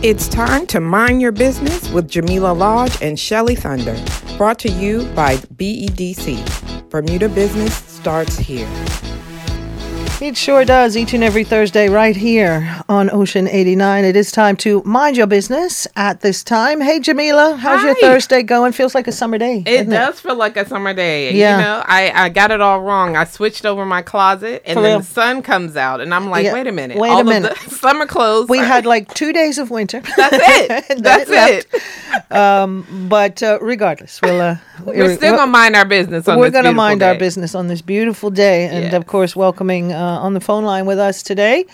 It's time to mind your business with Jamillah Lodge and Shelly Thunder. Brought to you by BEDC. Bermuda Business starts here. It sure does each and every Thursday right here on Ocean 89. It is time to mind your business at this time. Hey, Jamillah, how's your Thursday going? Feels like a summer day. It does feel like a summer day. Yeah. You know, I, I got it all wrong. I switched over my closet and For then real? the sun comes out and I'm like, Yeah. wait a minute. Wait a all minute. The summer clothes. We are- had like two days of winter. That's it. That's left. it. Um, but uh, regardless, we'll. Uh, We're still going to mind our business on We're going to beautiful mind our business on this beautiful day. And of course, welcoming uh, on the phone line with us today.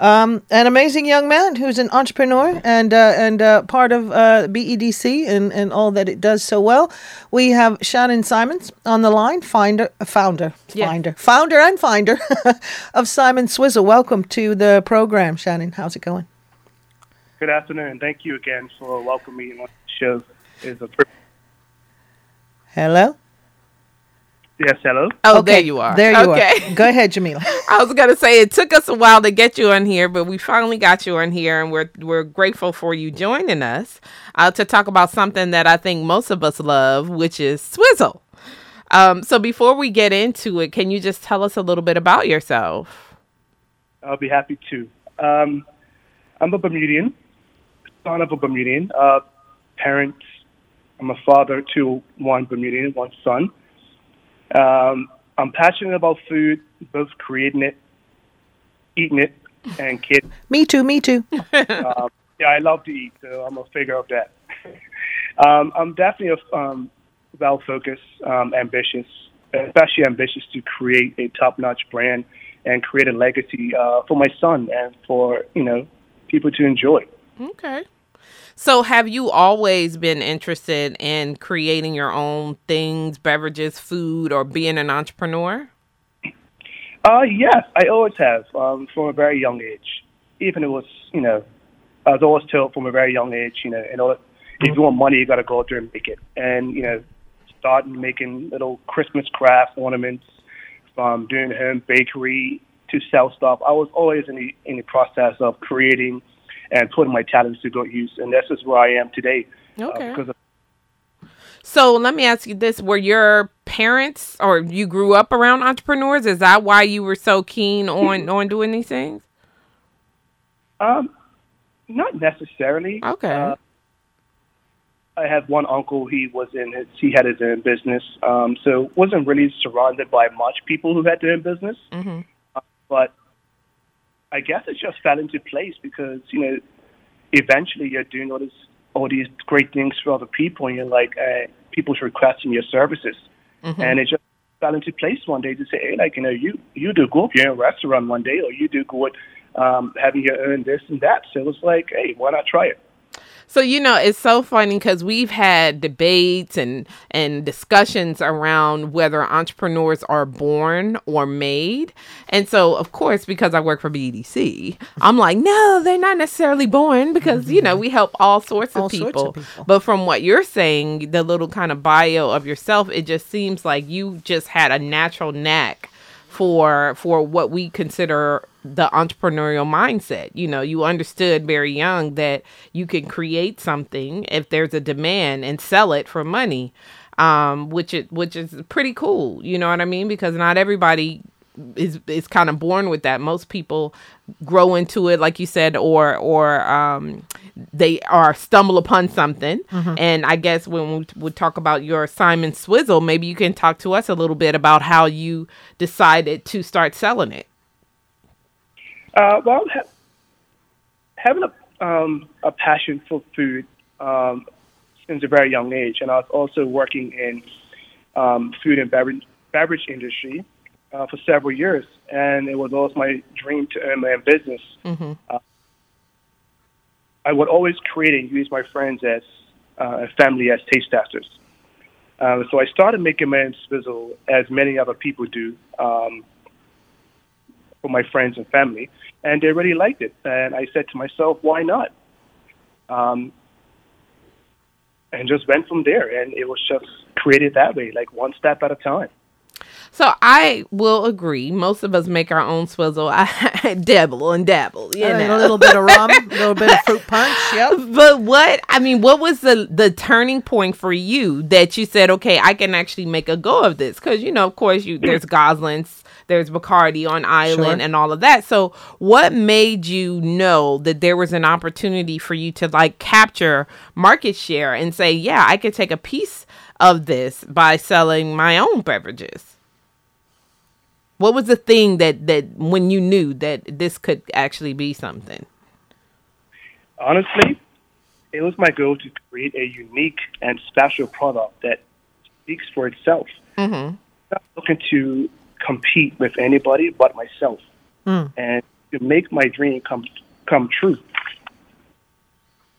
Um, an amazing young man who's an entrepreneur and uh, and uh, part of uh, BEDC and, and all that it does so well. We have Shannon Simons on the line, finder, founder, Yes. finder, founder, and finder of Simons Swizzle. Welcome to the program, Shannon. How's it going? Good afternoon. Thank you again for welcoming me on the show. It's a privilege. Hello. Yes, hello. Oh, there you are. There you okay. are. Go ahead, Jamillah. I was gonna say it took us a while to get you on here, but we finally got you on here, and we're we're grateful for you joining us uh, to talk about something that I think most of us love, which is Swizzle. Um, so before we get into it, can you just tell us a little bit about yourself? I'll be happy to. Um, I'm a Bermudian, son of a Bermudian. Uh, parents, I'm a father to one Bermudian, one son. Um, I'm passionate about food, both creating it, eating it, and kids. Me too. Me too. um, yeah, I love to eat, so I'm a figure of that. um, I'm definitely a, um, well focused, um, ambitious, especially ambitious to create a top notch brand and create a legacy uh, for my son and for you know people to enjoy. Okay. So have you always been interested in creating your own things, beverages, food, or being an entrepreneur? Uh, yes, I always have um, from a very young age. Even it was, you know, I was always told from a very young age, you know, in order if you want money, you got to go out there and make it. And you know, start making little Christmas craft ornaments, from doing home bakery to sell stuff. I was always in the in the process of creating and putting my talents to good use, and this is where I am today. uh, Okay. because of So let me ask you this: Were your parents or you grew up around entrepreneurs? Is that why you were so keen on on doing these things? Um, not necessarily. Okay. Uh, I had one uncle. He was in his. He had his own business. Um, so wasn't really surrounded by much people who had their own business. hmm But I guess it just fell into place because you know, eventually you're doing all this, all these great things for other people, and you're like, uh, people's requesting your services, and it just fell into place one day to say, hey, like you know, you you do good you're in a restaurant one day, or you do good um, having your own this and that. So it was like, hey, why not try it? So you know, it's so funny because we've had debates and and discussions around whether entrepreneurs are born or made, and so of course, because I work for BDC, I'm like, no, they're not necessarily born because you know we help all sorts of All sorts of people. But from what you're saying, the little kind of bio of yourself, it just seems like you just had a natural knack for for what we consider the entrepreneurial mindset. You know, you understood very young that you can create something if there's a demand and sell it for money. Um, which it which is pretty cool, you know what I mean? Because not everybody is is kind of born with that. Most people grow into it, like you said, or or um, they are stumble upon something. And I guess when we would talk about your Simons Swizzle, maybe you can talk to us a little bit about how you decided to start selling it. Uh, well, ha- having a um, a passion for food um, since a very young age, and I was also working in um, food and beverage beverage industry uh, for several years, and it was always my dream to earn my own business. Uh, I would always create and use my friends as uh, family as taste testers. Uh, so I started making my own swizzle, as many other people do. Um, for my friends and family, and they really liked it. And I said to myself, why not? Um, and just went from there, and it was just created that way, like one step at a time. So I will agree. Most of us make our own swizzle. I dabble and dabble, you And know. a little bit of rum, a little bit of fruit punch. Yep. But what I mean, what was the the turning point for you that you said, okay, I can actually make a go of this? Because you know, of course, you there's Goslings, there's Bacardi on Island, Sure. and all of that. So, what made you know that there was an opportunity for you to like capture market share and say, yeah, I could take a piece of this by selling my own beverages? What was the thing that that when you knew that this could actually be something? Honestly, it was my goal to create a unique and special product that speaks for itself. Mm-hmm. not looking to compete with anybody but myself and to make my dream come come true.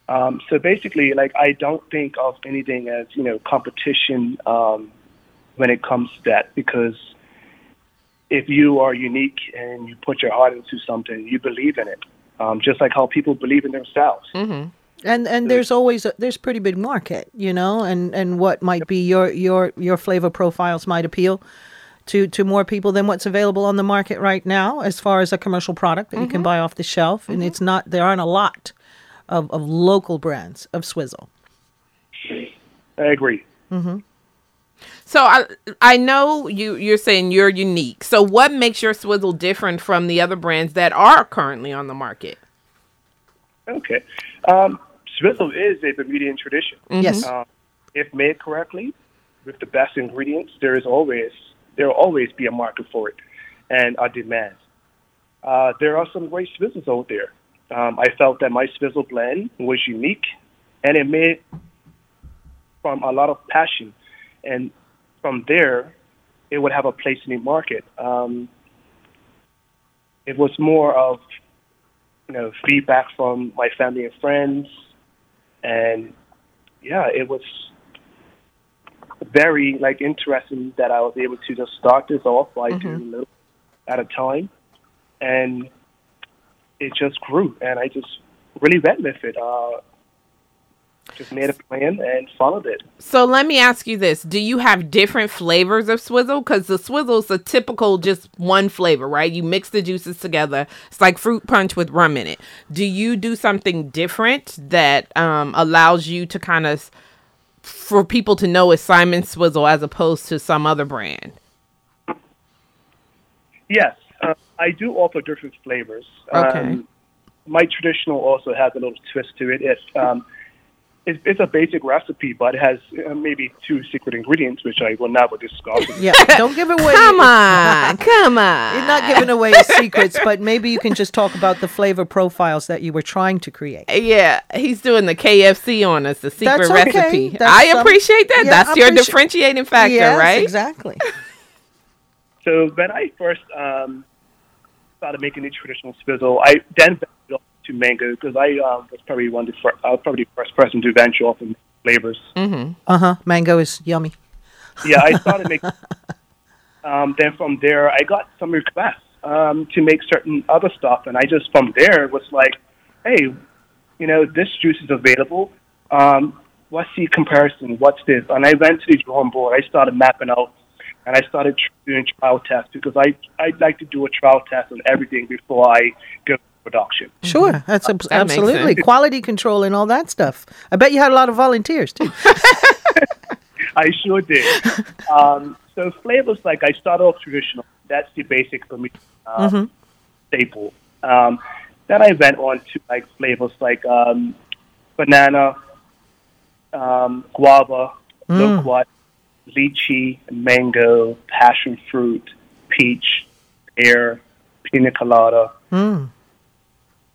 Um, so basically, like I don't think of anything as you know competition um, when it comes to that because if you are unique and you put your heart into something, you believe in it. Um, just like how people believe in themselves. Mm-hmm. And and there's always a, there's pretty big market, you know, and and what might be your your your flavor profiles might appeal to to more people than what's available on the market right now as far as a commercial product that you can mm-hmm. buy off the shelf and mm-hmm. it's not there aren't a lot of, of local brands of swizzle. I agree. So I I know you you're saying you're unique. So what makes your swizzle different from the other brands that are currently on the market? Okay. Um, Swizzle is a Bermudian tradition. Yes. Um, if made correctly, with the best ingredients, there is always there will always be a market for it and a demand. Uh, there are some great swizzles out there. Um, I felt that my swizzle blend was unique, and it made from a lot of passion, and from there, it would have a place in the market. Um, it was more of you know feedback from my family and friends, and yeah, it was very like interesting that I was able to just start this off by doing a little at a time, and it just grew, and I just really went with it. Uh, just made a plan and followed it. So let me ask you this: Do you have different flavors of swizzle? Because the swizzle is a typical just one flavor, right? You mix the juices together. It's like fruit punch with rum in it. Do you do something different that um, allows you to kind of for people to know it's Simons Swizzle as opposed to some other brand? Yes, uh, I do offer different flavors. Okay. Um, my traditional also has a little twist to it. It um, it's, it's a basic recipe, but it has uh, maybe two secret ingredients, which I will never discuss. Yeah, don't give away Come on, come on. You're not giving away secrets, but maybe you can just talk about the flavor profiles that you were trying to create. Yeah, he's doing the KFC on us, the secret That's okay. recipe. That's I some- appreciate that. Yeah, That's I your appreciate- differentiating factor, yes, right? exactly. So when I first um, started making the traditional swizzle, I then ventured off to mango because I um, was probably one of the fir- I was probably the first person to venture off in flavors. Mm. Uh huh. Mango is yummy. Yeah, I started making. um, then from there, I got some requests um, to make certain other stuff, and I just from there was like, hey, you know, this juice is available. Um, what's the comparison? What's this? And I went to the drawing board. I started mapping out, and I started doing trial tests because I I like to do a trial test on everything before I go to production. Sure, that's abs- That absolutely quality control and all that stuff. I bet you had a lot of volunteers too. I sure did. um, so flavors like I start off traditional. That's the basic for me um, staple. Um, then I went on to like flavors like um, banana, um, guava, loquat, lychee, mango, passion fruit, peach, pear, pina colada.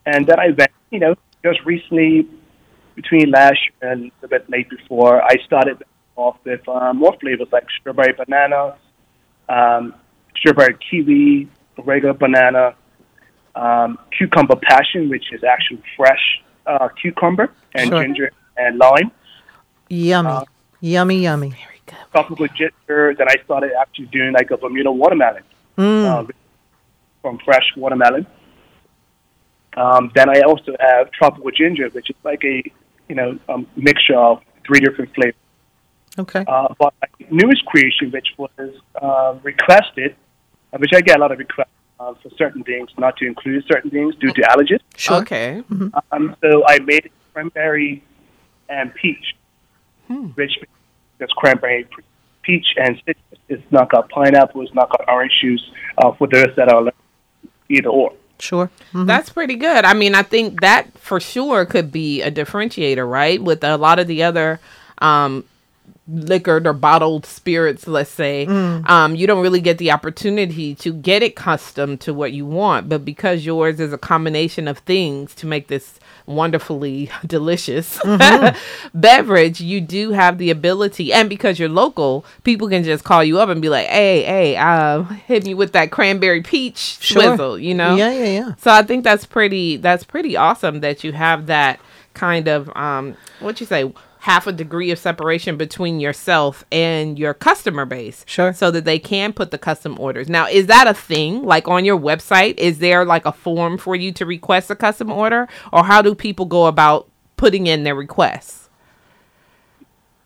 And then I went, you know, just recently, between last year and a bit late before, I started off with um, more flavors like strawberry banana, um, strawberry kiwi, regular banana, um, cucumber passion, which is actually fresh uh, cucumber and Sure. ginger and lime. yummy, yummy, yummy. Tropical ginger. Then I started actually doing like a Bermuda watermelon uh, from fresh watermelon. Um, then I also have tropical ginger, which is like a you know um, mixture of three different flavors. Okay. Uh, but my newest creation, which was uh, requested, uh, which I get a lot of requests uh, for certain things, not to include certain things due to allergies. Sure. Okay. Um, so I made it cranberry and peach, which is cranberry, p- peach, and citrus. It's not got pineapple. It's not got orange juice. Uh, for those that are either or. Sure. That's pretty good. I mean, I think that for sure could be a differentiator, right? With a lot of the other um, liquored or bottled spirits, let's say, um, you don't really get the opportunity to get it custom to what you want. But because yours is a combination of things to make this wonderfully delicious beverage, you do have the ability. And because you're local, people can just call you up and be like, hey, hey, uh, hit me with that cranberry peach Sure. swizzle, you know? Yeah, yeah, yeah. So I think that's pretty that's pretty awesome that you have that kind of um what you say half a degree of separation between yourself and your customer base. Sure. So that they can put the custom orders. Now, is that a thing? Like on your website, is there like a form for you to request a custom order or how do people go about putting in their requests?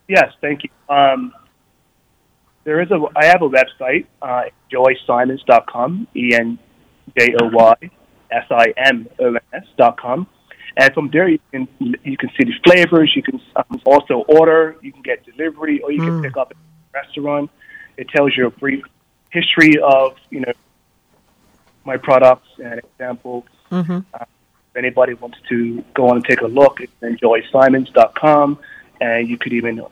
Yes, thank you. Um, there is a. I have a website, uh, joysimons.com, e n j o y s i m o n s dot com, and from there you can you can see the flavors. You can um, also order. You can get delivery, or you can pick up at a restaurant. It tells you a brief history of you know my products and examples. Uh, if anybody wants to go on and take a look, it's enjoysimons.com, and you could even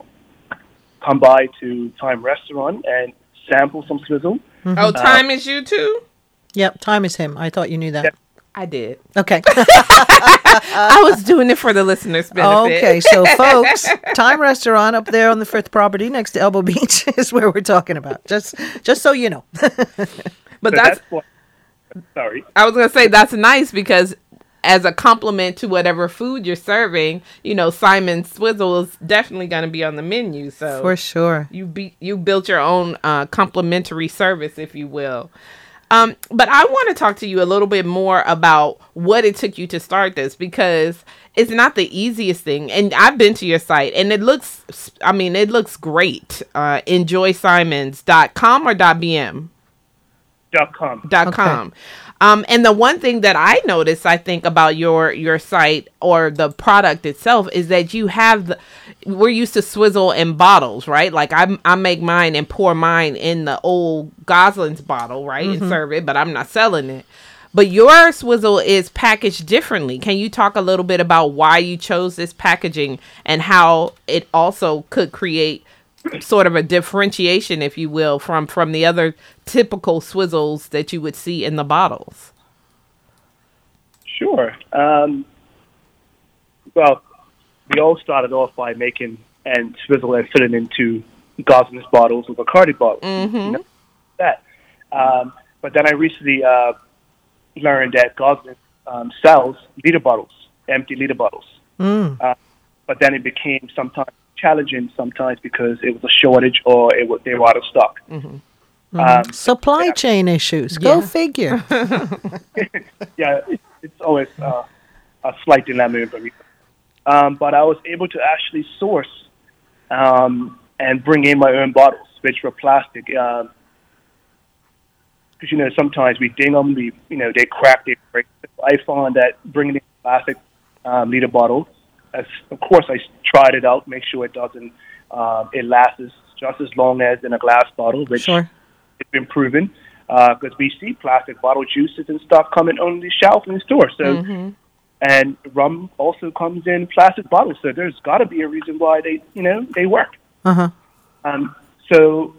come by to Time Restaurant and sample some swizzle. Oh, time is you too? Yep. Time is him. I thought you knew that. Yep. I did. Okay. I was doing it for the listeners' benefit. okay. So, folks, Time Restaurant up there on the fifth property next to Elbow Beach is where we're talking about. Just, just so you know. But So that's what. Sorry. I was gonna say that's nice because as a compliment to whatever food you're serving, you know, Simons Swizzle is definitely gonna be on the menu. So For sure. you be you built your own uh, complimentary service, if you will. Um, but I want to talk to you a little bit more about what it took you to start this because it's not the easiest thing. And I've been to your site and it looks, I mean, it looks great. Uh, enjoysimons.com or .bm? Dot com. dot com. Um, and the one thing that I noticed, I think, about your your site or the product itself is that you have the, we're used to swizzle in bottles, right? Like I I make mine and pour mine in the old Gosling's bottle, right, and serve it, but I'm not selling it. But your swizzle is packaged differently. Can you talk a little bit about why you chose this packaging and how it also could create sort of a differentiation, if you will, from from the other typical swizzles that you would see in the bottles. Sure. Um, well, we all started off by making and swizzle and filling into Gosling's bottles or Bacardi bottles. You know, that. Um, but then I recently uh, learned that Goslin um, sells liter bottles, empty liter bottles. Uh, but then it became sometimes challenging sometimes because it was a shortage or it was, they were out of stock. Um, Supply chain issues. Go Yeah. figure. yeah, it, it's always uh, a slight dilemma for me. Um, but I was able to actually source um, and bring in my own bottles, which were plastic. Because you know sometimes we ding them, we you know they crack, they break. I found that bringing in plastic um, liter bottles, as, of course I tried it out, make sure it doesn't, um, it lasts just as long as in a glass bottle, which Sure. it's been proven because we see plastic bottle juices and stuff coming on the shelf in the store. So, and rum also comes in plastic bottles. So there's got to be a reason why they, you know, they work. Uh huh. Um, so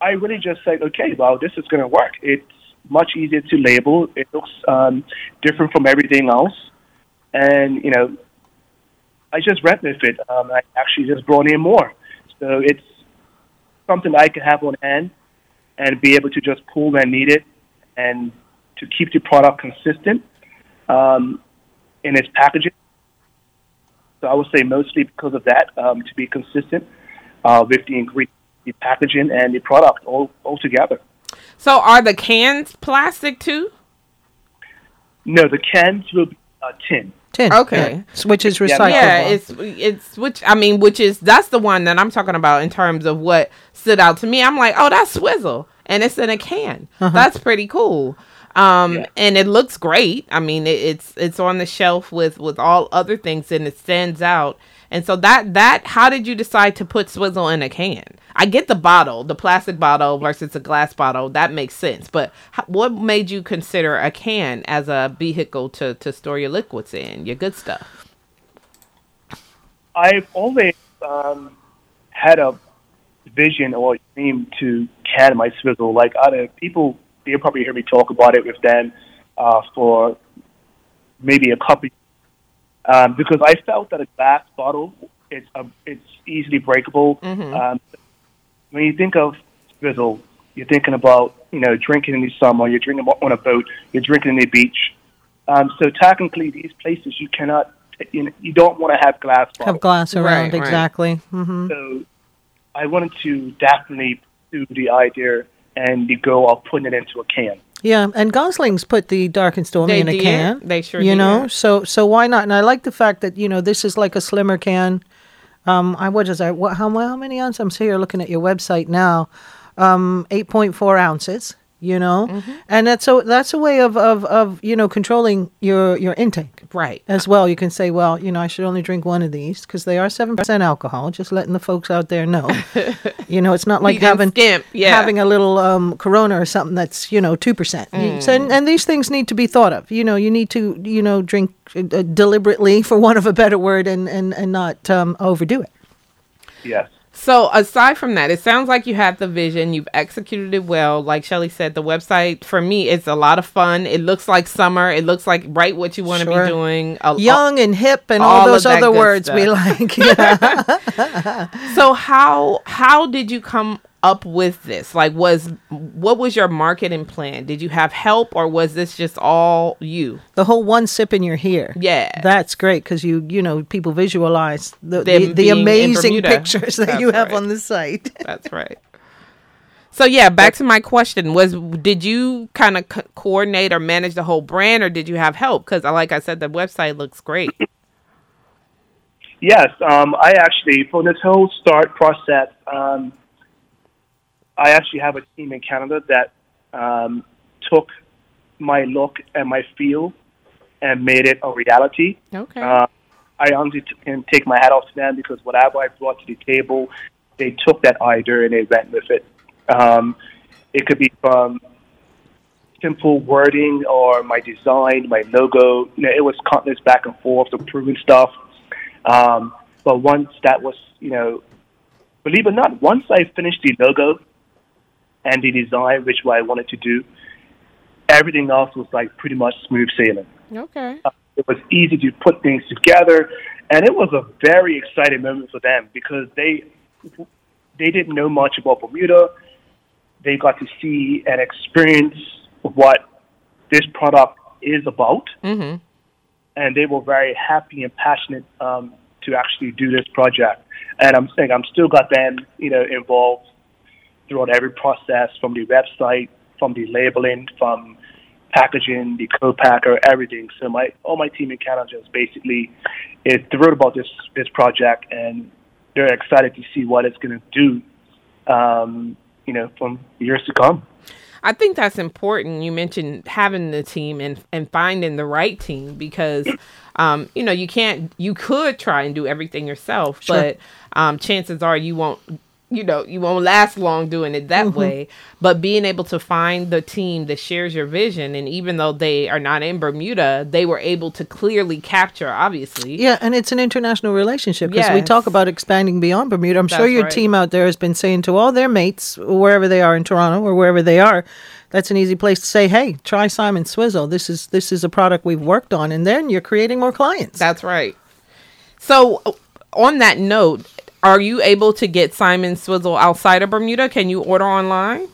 I really just said, okay, well, this is going to work. It's much easier to label. It looks um, different from everything else, and you know, I just with it. Um, I actually just brought in more. So it's something I can have on hand and be able to just pull when needed, and to keep the product consistent um, in its packaging. So I would say mostly because of that, um, to be consistent uh, with the ingredient, the packaging, and the product all, all together. So are the cans plastic too? No, the cans will be uh, tin. Tin. Okay. Yeah. Which is Yeah, recyclable. Yeah, it's it's which I mean, which is that's the one that I'm talking about in terms of what stood out to me. I'm like, oh, that's Swizzle, and it's in a can. That's pretty cool. Um, Yeah. and it looks great. I mean, it, it's it's on the shelf with with all other things, and it stands out. And so that that how did you decide to put Swizzle in a can? I get the bottle, the plastic bottle versus a glass bottle. That makes sense. But how, what made you consider a can as a vehicle to to store your liquids in, your good stuff? I've always um, had a vision or dream to can my swizzle. Like other people, they'll probably hear me talk about it with them uh, for maybe a couple. Um, because I felt that a glass bottle, it's a, it's easily breakable. Um, when you think of swizzle, you're thinking about you know drinking in the summer. You're drinking on a boat. You're drinking in the beach. Um, so technically, these places you cannot. You, know, you don't want to have glass bottles. Have glass Right, around, right. exactly. hmm So I wanted to definitely do the idea and the goal of putting it into a can. Yeah, and Gosling's put the dark and stormy They in a did. can. They sure You know, so so why not? And I like the fact that you know this is like a slimmer can. Um, I what is that? What how how many ounces? I'm here looking at your website now. Um, eight point four ounces. You know, Mm-hmm. and that's a that's a way of, of of you know controlling your your intake Right. as well. You can say, well, you know, I should only drink one of these because they are seven percent alcohol. Just letting the folks out there know. you know, it's not like having skimp, yeah. having a little um, Corona or something that's you know two percent. Mm. And, and these things need to be thought of. You know, you need to you know drink uh, deliberately, for want of a better word, and and and not um, overdo it. Yes. So aside from that, it sounds like you have the vision. You've executed it well. Like Shelly said, the website for me it's a lot of fun. It looks like summer. It looks like right what you want to Sure. be doing. A- Young and hip and all all, those other words we like. So how how did you come up with this? Like was what was your marketing plan? Did you have help or was this just all you? the whole one sip and you're here. Yeah. That's great because you you know people visualize the Them the, the amazing pictures that That's you have right. on the site. That's right. So yeah, back to my question was did you kind of co- coordinate or manage the whole brand or did you have help cuz like I said the website looks great. Yes. Um, I actually, for this whole start process, um, I actually have a team in Canada that um, took my look and my feel and made it a reality. Okay. Uh, I honestly t- can take my hat off to them because whatever I brought to the table, they took that idea and they went with it. Um, it could be from simple wording or my design, my logo. You know, it was countless back and forth, improving stuff. Um, but once that was, you know, believe it or not, once I finished the logo and the design, which what I wanted to do, everything else was like pretty much smooth sailing. okay. It was easy to put things together, and it was a very exciting moment for them because they they didn't know much about Bermuda. They got to see and experience what this product is about, Mhm. and they were very happy and passionate um, to actually do this project. And I'm saying I'm still got them, you know, involved throughout every process from the website, from the labeling, from packaging, the co-packer, everything. So my all my team in Canada is basically is thrilled about this this project, and they're excited to see what it's going to do, um, you know, from years to come. I think that's important. You mentioned having the team and and finding the right team because um, you know, you can't you could try and do everything yourself, Sure. but um, chances are you won't you know, you won't last long doing it that mm-hmm. way. But being able to find the team that shares your vision and even though they are not in Bermuda, they were able to clearly capture obviously. Yeah, and it's an international relationship because we talk about expanding beyond Bermuda. I'm sure your right. team out there has been saying to all their mates, wherever they are in Toronto or wherever they are, that's an easy place to say, "Hey, try Simons Swizzle. This is this is a product we've worked on," and then you're creating more clients. That's right. So, on that note, are you able to get Simons Swizzle outside of Bermuda? Can you order online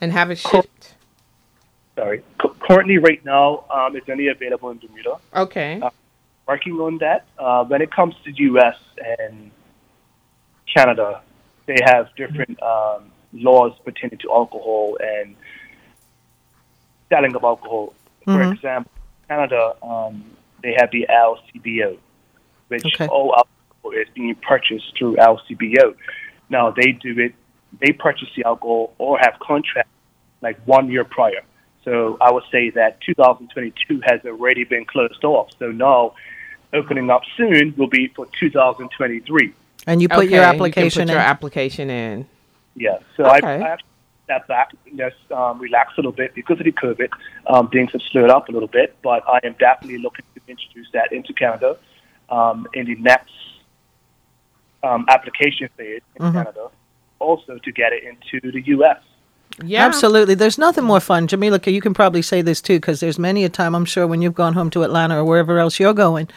and have it shipped? Sorry. Currently, right now, um, it's only available in Bermuda. Okay. working on that. Uh, when it comes to the U.S. and Canada, they have different um, laws pertaining to alcohol and selling of alcohol. For Mhm. example, Canada, um, they have the LCBO, which Okay. all alcohol is being purchased through LCBO. Now they do it; they purchase the alcohol or have contracts like one year prior. So I would say that 2022 has already been closed off. So now, opening up soon will be for 2023. And you put Okay, your you application put in. your application in. Yeah. So I, I have to step back, just um, relax a little bit because of the COVID. Um, things have slowed up a little bit, but I am definitely looking to introduce that into Canada um, in the next um, application phase in Canada. Also to get it into the U.S. Yeah, Absolutely. There's nothing more fun. Jamillah, you can probably say this too, because there's many a time, I'm sure, when you've gone home to Atlanta or wherever else you're going.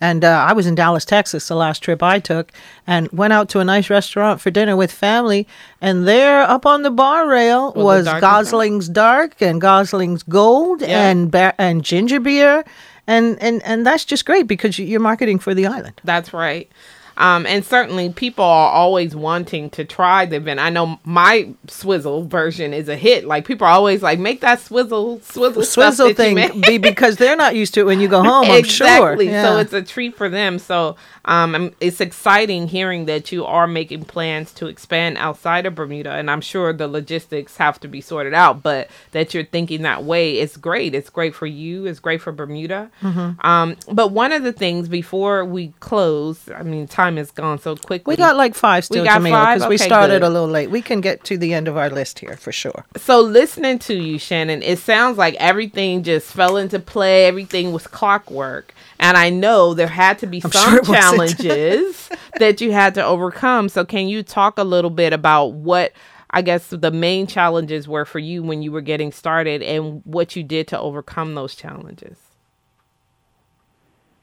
And uh, I was in Dallas, Texas, the last trip I took, and went out to a nice restaurant for dinner with family. And there, up on the bar rail, Was was dark and Gosling's Dark and Gosling's Gold Yeah. and ba- and ginger beer. And, and, and that's just great because you're marketing for the island. That's right. Um, and certainly people are always wanting to try the event. I know my swizzle version is a hit. Like people are always like, make that swizzle swizzle Swizzle thing be because they're not used to it when you go home, I'm sure. exactly. So it's a treat for them. So um, it's exciting hearing that you are making plans to expand outside of Bermuda, and I'm sure the logistics have to be sorted out. But that you're thinking that way is great. It's great for you. It's great for Bermuda. Mm-hmm. Um, but one of the things before we close, I mean, time has gone so quickly. We got like five still, got Jamillah, because we started good. a little late. We can get to the end of our list here for sure. So listening to you, Shannon, it sounds like everything just fell into play. Everything was clockwork, and I know there had to be I'm some sure challenges that you had to overcome. So can you talk a little bit about what I guess the main challenges were for you when you were getting started, and what you did to overcome those challenges?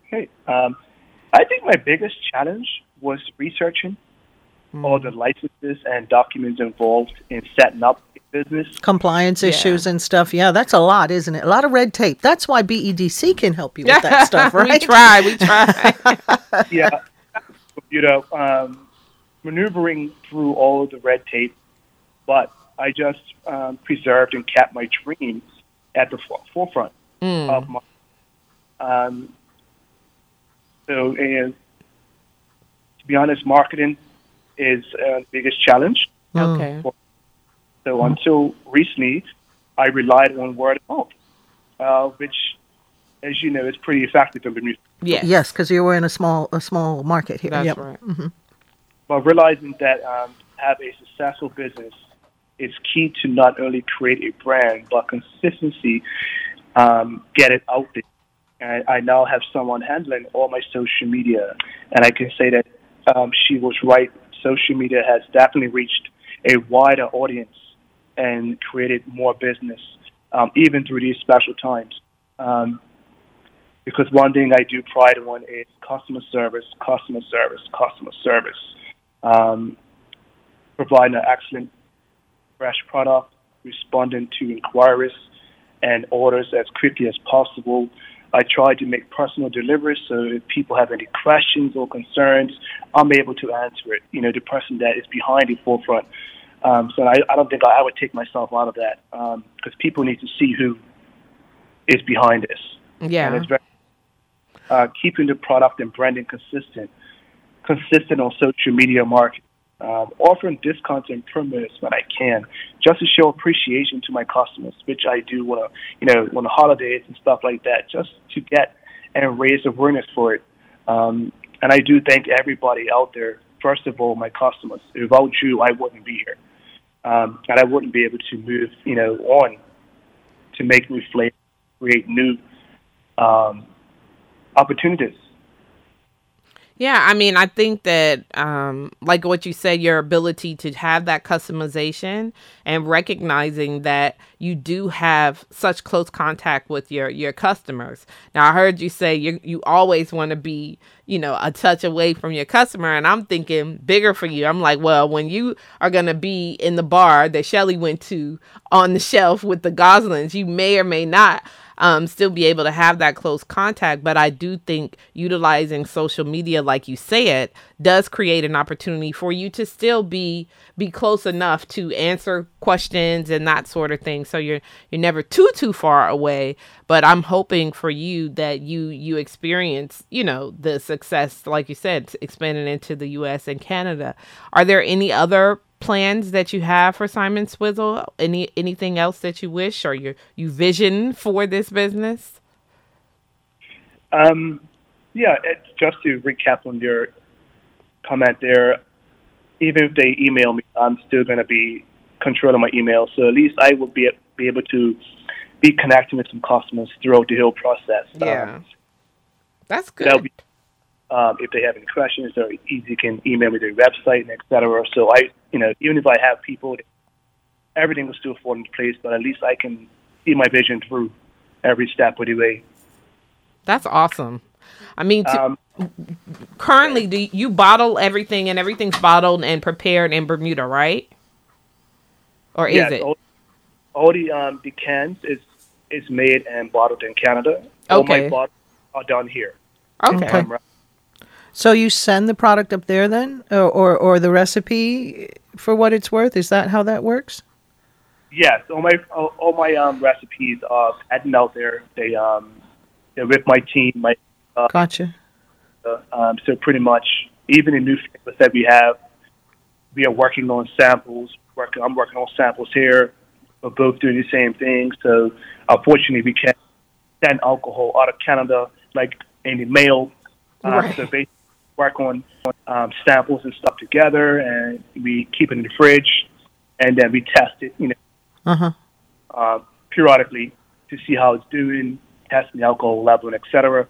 Okay. Um, I think my biggest challenge was researching all the licenses and documents involved in setting up a business. Compliance Yeah. issues and stuff. Yeah, that's a lot, isn't it? A lot of red tape. That's why BEDC can help you with that stuff, right? we try, we try. yeah, you know, um, maneuvering through all of the red tape, but I just um, preserved and kept my dreams at the fo- forefront of my. Um, so, and to be honest, marketing is uh, the biggest challenge. okay. So until recently, I relied on word of mouth, uh, which, as you know, is pretty effective in Bermuda. Yes. Yes, because you were in a small a small market here. That's Yep. right. but realizing that um, to have a successful business is key to not only create a brand but consistency, um, get it out there. And I now have someone handling all my social media, and I can say that um, she was right. Social media has definitely reached a wider audience and created more business, um, even through these special times. Um, because one thing I do pride on is customer service, customer service, customer service um, providing an excellent fresh product, responding to inquiries and orders as quickly as possible. I try to make personal deliveries so if people have any questions or concerns, I'm able to answer it. You know, the person that is behind the forefront. Um, so I, I don't think I, I would take myself out of that because people need to see who is behind this. And Yeah. it's very, uh, keeping the product and branding consistent, consistent on social media marketing, um, offering discounts and promos when I can, just to show appreciation to my customers, which I do when, you know, on the holidays and stuff like that, just to get and raise awareness for it. Um, and I do thank everybody out there. First of all, my customers. Without you, I wouldn't be here, um, and I wouldn't be able to move, you know, on to make new flavors, create new um, opportunities. Yeah, I mean, I think that, um, like what you said, your ability to have that customization and recognizing that you do have such close contact with your your customers. Now, I heard you say you you always want to be, you know, a touch away from your customer, and I'm thinking bigger for you. I'm like, well, when you are gonna be in the bar that Shelly went to on the shelf with the Goslings, you may or may not um, still be able to have that close contact. But I do think utilizing social media, like you said, does create an opportunity for you to still be be close enough to answer questions and that sort of thing. So you're you're never too too far away. But I'm hoping for you that you you experience you know the success, like you said, expanding into the U.S. and Canada. Are there any other plans that you have for Simons Swizzle? Any anything else that you wish or your you vision for this business? Um, yeah, it's just to recap on your comment there. Even if they email me, I'm still going to be controlling my email. So at least I will be be able to be connecting with some customers throughout the whole process. Yeah, Um, that's that'll good. be um, if they have any questions, they're easy can email me their website and et cetera. So I, you know, even if I have people, everything will still fall into place. But at least I can see my vision through every step of the way. That's awesome. I mean, to, Um, currently, do you bottle everything and everything's bottled and prepared in Bermuda, right? Or is it? all, all the um, the cans is is made and bottled in Canada. Okay. All my bottles are done here. Okay. So you send the product up there then, or, or or the recipe for what it's worth? Is that how that works? Yes, all my all, all my um, recipes are patented out there. They um they're with my team. My Gotcha. um, so pretty much even in new flavors that we have, we are working on samples. Working, I'm working on samples here. We're both doing the same thing. So unfortunately, we can't send alcohol out of Canada like in the mail. Um, Right. So basically, work on um, samples and stuff together, and we keep it in the fridge, and then we test it. You know Uh huh. uh, periodically to see how it's doing, testing the alcohol level, and et cetera.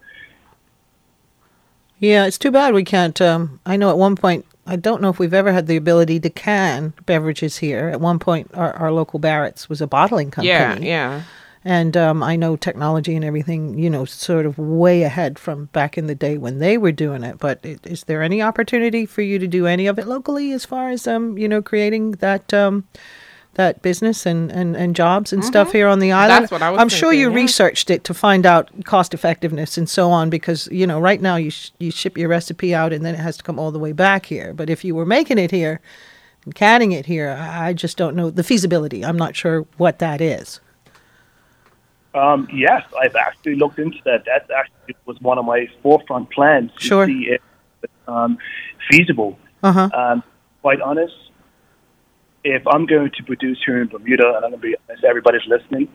Yeah, it's too bad we can't. Um, I know at one point, I don't know if we've ever had the ability to can beverages here. At one point, our, our local Barritt's was a bottling company. Yeah, yeah. And um, I know technology and everything, you know, sort of way ahead from back in the day when they were doing it. But is there any opportunity for you to do any of it locally as far as, um, you know, creating that um, that business and, and, and jobs and stuff here on the island? Mm-hmm. That's what I was I'm sure you yeah. researched it to find out cost effectiveness and so on because, you know, right now you, sh- you ship your recipe out and then it has to come all the way back here. But if you were making it here and canning it here, I just don't know the feasibility. I'm not sure what that is. Um, yes, I've actually looked into that. That actually was one of my forefront plans to Sure. see if um, feasible. Uh huh. Um, quite honest, if I'm going to produce here in Bermuda, and I'm going to be honest, everybody's listening,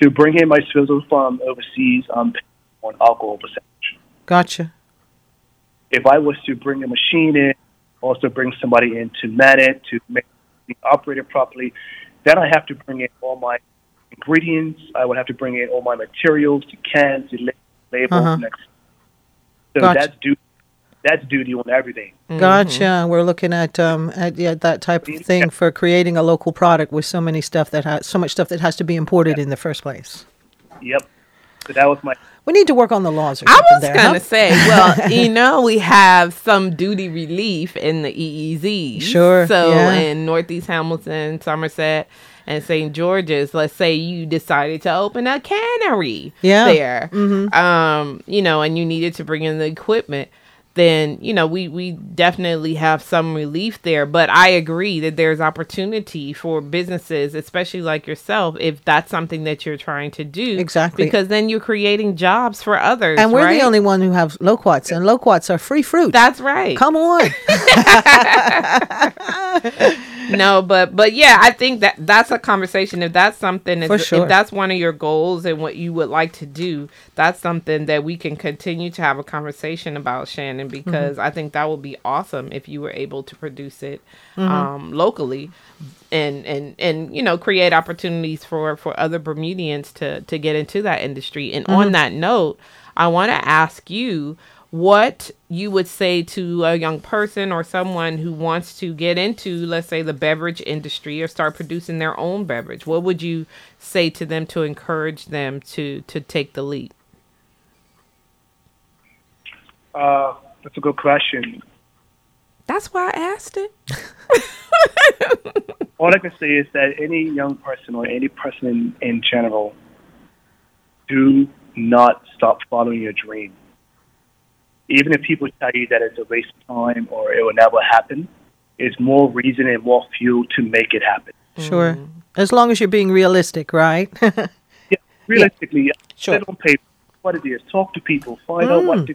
to bring in my swizzle from overseas, I'm paying on alcohol percentage. Gotcha. If I was to bring a machine in, also bring somebody in to man it, to make it operate properly, then I have to bring in all my ingredients. I would have to bring in all my materials, the cans, the la- labels, Uh-huh. and ex- so Gotcha. that's due. That's duty on everything. Gotcha. We're looking at um at yeah, that type of thing for creating a local product with so many stuff that has so much stuff that has to be imported in the first place. Yep. So that was my We need to work on the laws or I something was there. gonna huh? say, well, you know, we have some duty relief in the EEZ. Sure, So yeah. in Northeast Hamilton, Somerset, and St. George's, let's say you decided to open a cannery Yeah. there, um, you know, and you needed to bring in the equipment. Then you know we we definitely have some relief there, but I agree that there's opportunity for businesses, especially like yourself, if that's something that you're trying to do. Exactly. because then you're creating jobs for others. and we're right? the only one who have loquats, and loquats are free fruit. That's right. Come on. no, but but yeah, I think that that's a conversation. If that's something, For if, sure. if that's one of your goals and what you would like to do, that's something that we can continue to have a conversation about, Shannon. Because Mm-hmm. I think that would be awesome if you were able to produce it Mm-hmm. um, locally, and and and you know create opportunities for for other Bermudians to to get into that industry. And Mm-hmm. on that note, I want to ask you what you would say to a young person or someone who wants to get into let's say the beverage industry or start producing their own beverage what would you say to them to encourage them to to take the leap Uh, that's a good question. that's why i asked it All I can say is that any young person or any person in, in general, do not stop following your dream. Even if people tell you that it's a waste of time or it will never happen, it's more reason and more fuel to make it happen. Sure. As long as you're being realistic, right? Yeah, realistically, Sure. sit on paper what it is. Talk to people. Find out what mm. to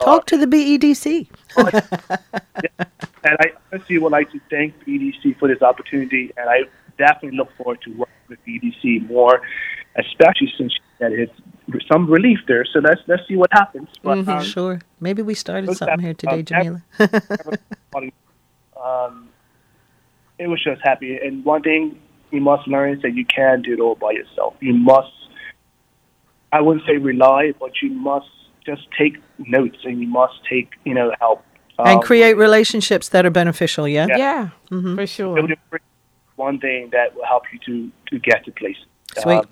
Talk to the E BEDC. And I honestly would like to thank BEDC for this opportunity, and I definitely look forward to working with BEDC more, especially since that it's some relief there. So let's let's see what happens. But um, Sure. Maybe we started something that- here today, um, Jamillah. um, it was just happy. And one thing you must learn is that you can't do it all by yourself. You must, I wouldn't say rely, but you must just take notes and you must take, you know, help. and Um, create relationships that are beneficial, yeah? Yeah. Yeah, Mm-hmm. for sure. one thing that will help you to, to get to places. Sweet. Um,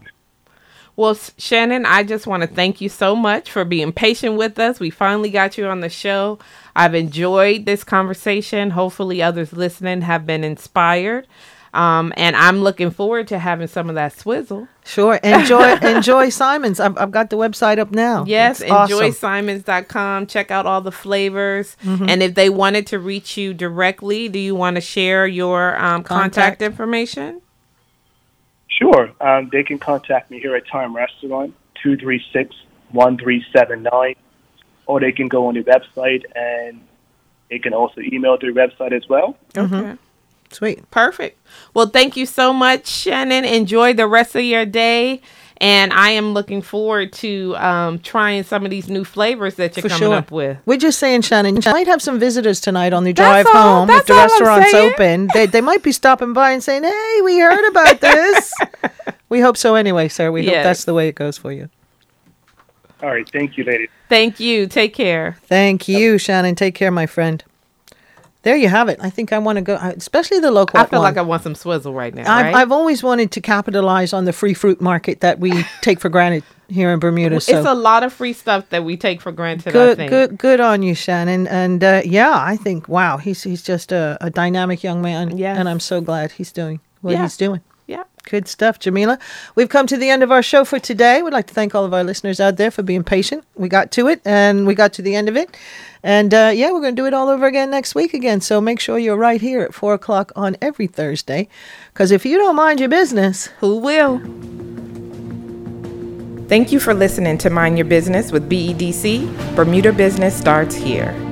Well, Shannon, I just want to thank you so much for being patient with us. We finally got you on the show. I've enjoyed this conversation. Hopefully, others listening have been inspired. Um, and I'm looking forward to having some of that swizzle. Sure. Enjoy enjoy Simons. I've, I've got the website up now. Yes, It's awesome. enjoysimons.com. Check out all the flavors. Mm-hmm. And if they wanted to reach you directly, do you want to share your um, contact. Contact. information? Sure. Um, they can contact me here at Time Restaurant, 236-1379, or they can go on the website and they can also email their website as well. Okay. Sweet. Perfect. Well, thank you so much, Shannon. Enjoy the rest of your day. And I am looking forward to um, trying some of these new flavors that you're For coming sure. up with. We're just saying, Shannon, you might have some visitors tonight on the drive all- home. if the restaurant's open, they, they might be stopping by and saying, hey, we heard about this. we hope so anyway, sir. We hope that's the way it goes for you. All right. Thank you, ladies. Thank you. Take care. Thank you, Shannon. Take care, my friend. There you have it. I think I want to go, especially the local I feel one. like I want some swizzle right now. I've, right? I've always wanted to capitalize on the free fruit market that we take for granted here in Bermuda. So it's a lot of free stuff that we take for granted. I good, think. good, good on you, Shannon. And uh, yeah, I think wow, he's he's just a, a dynamic young man. Yes. and I'm so glad he's doing what Yeah. he's doing. Good stuff, Jamillah. We've come to the end of our show for today. We'd like to thank all of our listeners out there for being patient. We got to it and we got to the end of it. And uh, yeah, we're going to do it all over again next week again. So make sure you're right here at 4 o'clock on every Thursday. Because if you don't mind your business, Who will? Thank you for listening to Mind Your Business with BEDC. Bermuda Business starts here.